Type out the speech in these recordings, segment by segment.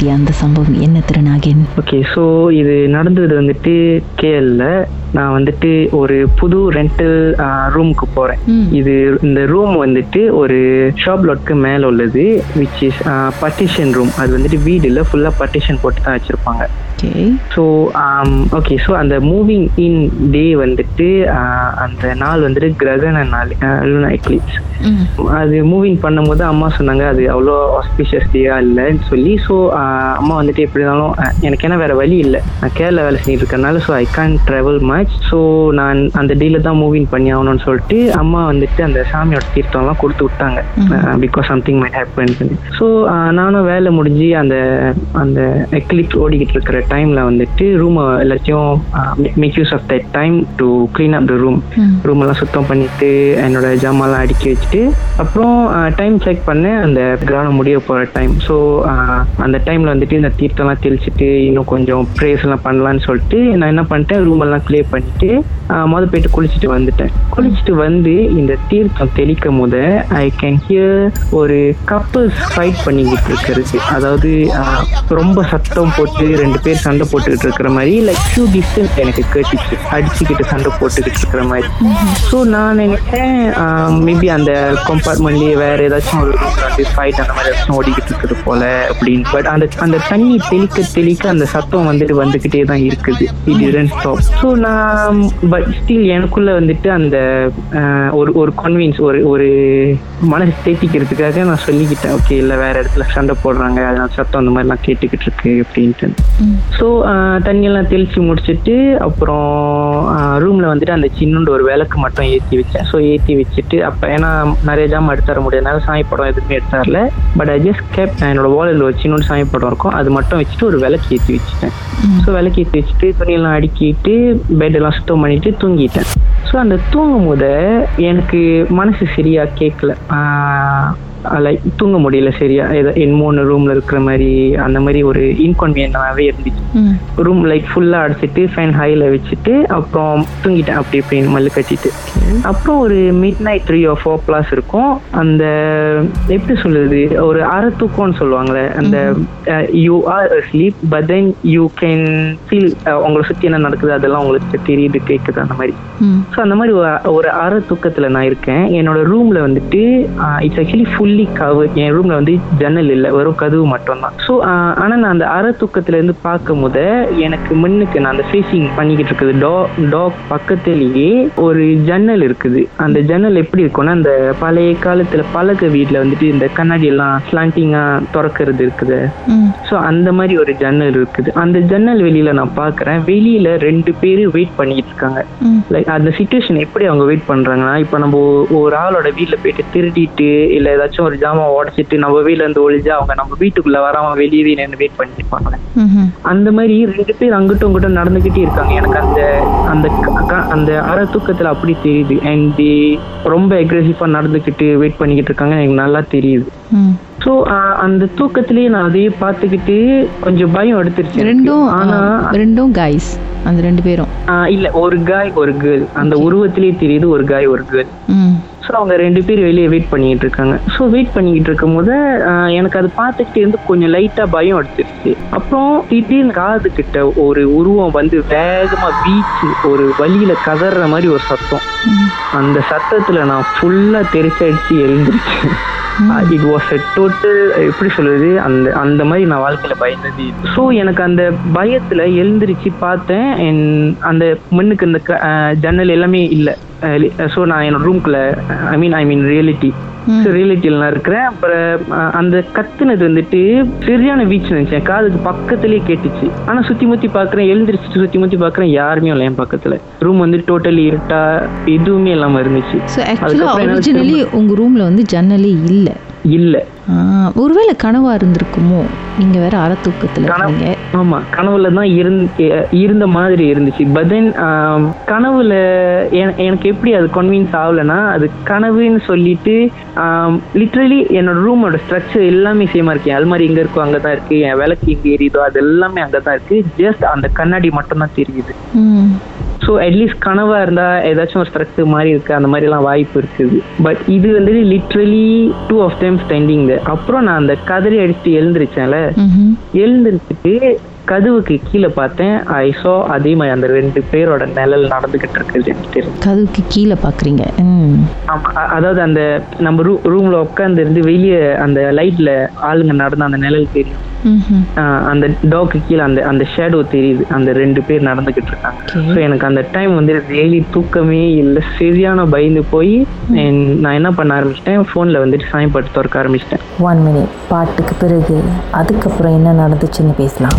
பத்தி அந்த சம்பவம் என்ன திருநாகேன் ஓகே ஸோ இது நடந்தது வந்துட்டு கேஎல்ல. நான் வந்துட்டு ஒரு புது ரெண்டல் ரூமுக்கு போறேன். இது இந்த ரூம் வந்துட்டு ஒரு ஷாப் லாட்க்கு மேல உள்ளது விச் இஸ் பார்ட்டிஷன் ரூம் அது வந்துட்டு வீடுல ஃபுல்லா பார்ட்டிஷன் போட்டு தான் வச்சிருப்பாங்க. ஓகே ஸோ ஓகே ஸோ அந்த மூவிங் இன் டே வந்துட்டு ஆஹ், அந்த நாள் வந்துட்டு கிரகண நாள் லூனா எக்லிப்ஸ் ம் அது மூவிங் பண்ணும்போது அம்மா சொன்னாங்க அது அவ்வளோ ஆஸ்பிஷியஸ் டேயா இல்லைன்னு சொல்லி ஸோ அம்மா வந்துட்டு எப்படி இருந்தாலும் எனக்கு என்ன வேற வழி இல்லை. நான் கேரளா வேலை செஞ்சுட்டு இருக்கறனால so I can't travel much so நான் அந்த டேல தான் மூவிங் பண்ணி ஆகணும்னு சொல்லிட்டு அம்மா வந்துட்டு அந்த சாமியோட தீர்த்தம்லாம் கொடுத்து விட்டாங்க. Because something might happen so நானும் வேலை முடிஞ்சு அந்த அந்த எக்லிப்ஸ் ஓடிக்கிட்டு இருக்கிற டைம்ல வந்துட்டு ரூமை எல்லாத்தையும் make use of that time to clean up the room. Room எல்லாம் சுத்தம் பண்ணிட்டு என்னோட ஜாமான்லாம் அடுக்கி வச்சுட்டு அப்புறம் டைம் செக் பண்ணேன். அந்த கிரகணம் முடிய போகிற டைம் ஸோ அந்த டைமில் வந்துட்டு இந்த தீர்த்தம்லாம் தெளிச்சிட்டு இன்னும் கொஞ்சம் ப்ரேயர்ஸ் எல்லாம் பண்ணலான்னு சொல்லிட்டு நான் என்ன பண்ணிட்டேன் ரூம் எல்லாம் க்ளியர் பண்ணிட்டு மொதல் போயிட்டு குளிச்சுட்டு வந்துட்டேன். குளிச்சுட்டு வந்து இந்த தீர்த்தம் தெளிக்கும் போத ஐ கேன் ஹியர் ஒரு கப்பல்ஸ் ஃபைட் பண்ணிக்கிட்டு இருக்கிறது. அதாவது ரொம்ப சத்தம் போட்டு ரெண்டு பேர் சண்டை போட்டுக்கிட்டு இருக்கிற மாதிரி லைக் ஃபியூ டிஸ்டன்ஸ் எனக்கு கேட்டுச்சு. அடிச்சுக்கிட்டு சண்டை போட்டுக்கிட்டு இருக்கிற மாதிரி. ஸோ நான் நினைக்கிறேன் மேபி அந்த கம்பார்ட்மெண்ட்லேயே வேற ஏதாச்சும் ஒரு ஃபைட் அந்த மாதிரி ஏதாச்சும் ஓடிக்கிட்டு இருக்குது போல அப்படின்னு. பட் அந்த அந்த தண்ணி தெளிக்க தெளிக்க அந்த சத்தம் வந்துட்டு வந்துக்கிட்டே தான் இருக்குது. இட் ஸ்டாப் ஸோ நான் ஸ்டில் எனக்குள்ள வந்துட்டு அந்த ஒரு ஒரு கன்வீன்ஸ் ஒரு ஒரு மனசு தேத்திக்கிறதுக்காக நான் சொல்லிக்கிட்டேன். ஓகே இல்லை வேற இடத்துல சண்டை போடுறாங்க அதனால சத்தம் அந்த மாதிரிலாம் கேட்டுக்கிட்டு இருக்கு அப்படின்ட்டு. ஸோ தண்ணியெல்லாம் தெளிச்சு முடிச்சுட்டு அப்புறம் ரூமில் வந்துட்டு அந்த சின்னோண்டு ஒரு விளக்கு மட்டும் ஏற்றி வச்சேன். ஸோ ஏற்றி வச்சுட்டு அப்போ ஏன்னா நிறைய ஜாமான் எடுத்து தர முடியாதனால சாமி படம் எதுவுமே எடுத்து தரல. பட் ஐ ஜஸ்ட் கேப் என்னோட வாலில் ஒரு சின்னோண்டு சாமி படம் இருக்கும் அது மட்டும் வச்சுட்டு ஒரு விளக்கு ஏற்றி வச்சுட்டேன். ஸோ விளக்கு ஏற்றி வச்சுட்டு துணியெல்லாம் அடுக்கிட்டு பெட்டெல்லாம் சுத்தம் பண்ணிட்டு தூங்கிட்டேன். ஸோ அந்த தூங்கும் போது எனக்கு மனசு சரியா கேட்கல லைக் தூங்க முடியல சரியா? ஏதோ என் மூணு ரூம்ல இருக்கிற மாதிரி அந்த மாதிரி ஒரு இன்கன்வீனியன்டாகவே இருந்துச்சு. ரூம் லைட் ஃபுல்லாக அடிச்சிட்டு ஃபேன் ஹையில் வச்சுட்டு அப்புறம் தூங்கிட்டேன். அப்படி இப்படின்னு மல்லு கட்டிட்டு. அப்புறம் ஒரு midnight three or four flash இருக்கும். அந்த எப்படி சொல்லுது ஒரு அரை தூக்கம்னு சொல்லுவாங்களே அந்த you are sleep but then you can feel உங்களை சுற்றி என்ன நடக்குது? அதெல்லாம் உங்களுக்கு தெரியுது கேட்குது அந்த மாதிரி. ஸோ அந்த மாதிரி ஒரு- அரை தூக்கத்தில் நான் இருக்கேன். என்னோட ரூமில் வந்துட்டு இட்ஸ் ஆக்சுவலி ஃபுல்லி கவர் என் ரூமில் வந்து ஜன்னல் இல்லை வெறும் கதவு மட்டும்தான். ஸோ ஆனால் நான் அந்த அரை தூக்கத்துலேருந்து பார்க்கும் போது எனக்கு முன்னுக்கு நான் அந்த ஃபேஸிங் பண்ணிக்கிட்டு இருக்குது. டா டாக் பக்கத்துலேயே ஒரு ஜன்னல் இருக்குது. அந்த ஜன்னல் எப்படி இருக்கும்னா அந்த பழைய காலத்தில் பழக வீட்டில் வந்துட்டு இந்த கண்ணாடி எல்லாம் ஸ்லாண்டிங்காக திறக்கிறது இருக்குது. ஸோ அந்த மாதிரி ஒரு ஜன்னல் இருக்குது. அந்த ஜன்னல் வெளியில நான் பார்க்குறேன். வெளியில ரெண்டு பேர் வெயிட் பண்ணிட்டு இருக்காங்க. லைக் அந்த சுச்சுவேஷன் எப்படி அவங்க வெயிட் பண்றாங்கன்னா இப்போ நம்ம ஒரு ஆளோட வீட்ல போயிட்டு திருடிட்டு இல்ல ஏதாச்சும் ஒரு ஜாமான் உடச்சிட்டு நம்ம வீட்ல இருந்து ஒழிஞ்சா அவங்க நம்ம வீட்டுக்குள்ள வராம வெளியே நின்று வெயிட் பண்ணிட்டு இருப்பாங்க அந்த மாதிரி ரெண்டு பேர் அங்கிட்டும் இங்கிட்டும் நடந்துகிட்டே இருக்காங்க. எனக்கு அந்த அந்த அந்த அரை தூக்கத்துல அப்படி தெரியுது. அண்ட் ரொம்ப அக்ரெசிவா நடந்துக்கிட்டு வெயிட் பண்ணிக்கிட்டு இருக்காங்க. எனக்கு நல்லா தெரியுது. ஸோ அந்த தூக்கத்திலேயே நான் அதையே பார்த்துக்கிட்டு கொஞ்சம் பயம் எடுத்துருச்சு. ரெண்டும் ஆனா ரெண்டும் கைஸ் அந்த ரெண்டு பேரும். இல்ல ஒரு காய் ஒரு கேர்ள் அந்த உருவத்திலேயே தெரியுது ஒரு காய் ஒரு கேர்ள் ஸோ அவங்க ரெண்டு பேர் வெளியே வெயிட் பண்ணிட்டு இருக்காங்க. ஸோ வெயிட் பண்ணிக்கிட்டு இருக்கும் போது எனக்கு அது பார்த்துக்கிட்டே இருந்து கொஞ்சம் லைட்டாக பயம் எடுத்துருச்சு அப்புறம் திடீர்னு காது கிட்ட ஒரு உருவம் வந்து வேகமாக வீச்சு ஒரு வழியில் கதற மாதிரி ஒரு சத்தம். அந்த சத்தத்தில் நான் ஃபுல்லாக தெரிச்சடிச்சு எழுந்திருச்சேன். இட் வாஸ் a டோட்டல் எப்படி சொல்றது அந்த அந்த மாதிரி நான் வாழ்க்கையில பயந்தது ஸோ எனக்கு அந்த பயத்துல எழுந்திருச்சு பார்த்தேன். என் அந்த மண்ணுக்கு இந்த க- ஜன்னல் எல்லாமே இல்லை. ஸோ நான் என்னோட ரூம்குள்ள ஐ மீன் ஐ மீன் ரியாலிட்டி ரியாலிட்டியில் நான் இருக்கிறேன். அப்புறம் அந்த கத்துனது வந்துட்டு சரியான வீச்சு நினைச்சேன். காதுக்கு பக்கத்துலயே கேட்டுச்சு. ஆனா சுத்தி முத்தி பாக்குறேன் எழுந்திரிச்சிட்டு சுத்தி முத்தி பாக்குறேன் யாருமே இல்லை என் பக்கத்துல. ரூம் வந்து டோட்டலி இருட்டா எதுவுமே இல்லாம இருந்துச்சு. ஒரிஜினலி உங்கள் ரூமில் வந்து ஜன்னலே இல்லை. இல்ல. ஒருவேளை கனவா இருந்திருக்குமோ? நீங்க வேற அரை தூக்கத்துல இருக்கீங்க. ஆமா கனவுல தான் இருந்த இருந்த மாதிரி இருந்துச்சு. பட் தென் கனவுல என- எனக்கு எப்படி அது கன்வின்ஸ் ஆகலைன்னா அது கனவுன்னு சொல்லிட்டு லிட்ரலி என்னோட ரூமோட ஸ்ட்ரக்சர் எல்லாமே சேமா இருக்கு. அல்மாரி எங்க இருக்கோ அங்கதான் இருக்கு. என் விளக்கு எங்க எரியுதோ அது எல்லாமே அங்கதான் இருக்கு. ஜஸ்ட் அந்த கண்ணாடி மட்டும் தான் தெரியுது. ஸோ அட்லீஸ்ட் கனவா இருந்தா ஏதாச்சும் ஒரு ஸ்ட்ரக்சர் மாதிரி இருக்கு அந்த மாதிரி எல்லாம் வாய்ப்பு இருக்குது. பட் இது வந்துட்டு literally two of time standing அப்புறம் நான் அந்த கதறி அடிச்சுட்டு எழுந்திருச்சேன்ல. எழுந்திருச்சுட்டு கதவுக்கு கீழே பார்த்தேன். ஐ சோ அதே மாதிரி அந்த ரெண்டு பேரோட நிழல் நடந்துகிட்டு இருக்குது கதவுக்கு கீழே அ- அதாவது அந்த நம்ம ரூம்ல உட்காந்து இருந்து வெளியே அந்த லைட்ல ஆளுங்க நடந்த அந்த நிழல் தெரியும். அந்த டாக்கு கீழே அந்த அந்த ஷேடோ தெரியுது. அந்த ரெண்டு பேர் நடந்துகிட்டு இருக்காங்க. ஸோ எனக்கு அந்த டைம் வந்து டெய்லி தூக்கமே இல்லை. சரியான பயந்து போய் நான் என்ன பண்ண ஆரம்பிச்சிட்டேன்? ஃபோனில் வந்துட்டு சாமி பாட்டு திறக்க ஆரம்பிச்சிட்டேன். ஒன் மினிட் பாட்டுக்கு பிறகு அதுக்கப்புறம் என்ன நடந்துச்சுன்னு பேசலாம்.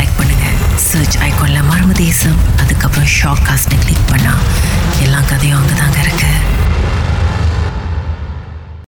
லைக் பண்ணுங்க. சர்ச் ஐக்கோனில் மர்ம தேசம் அதுக்கப்புறம் ஷார்ட் காஸ்ட்டை கிளிக் பண்ணால் எல்லா கதையும் அங்கே தாங்க இருக்குது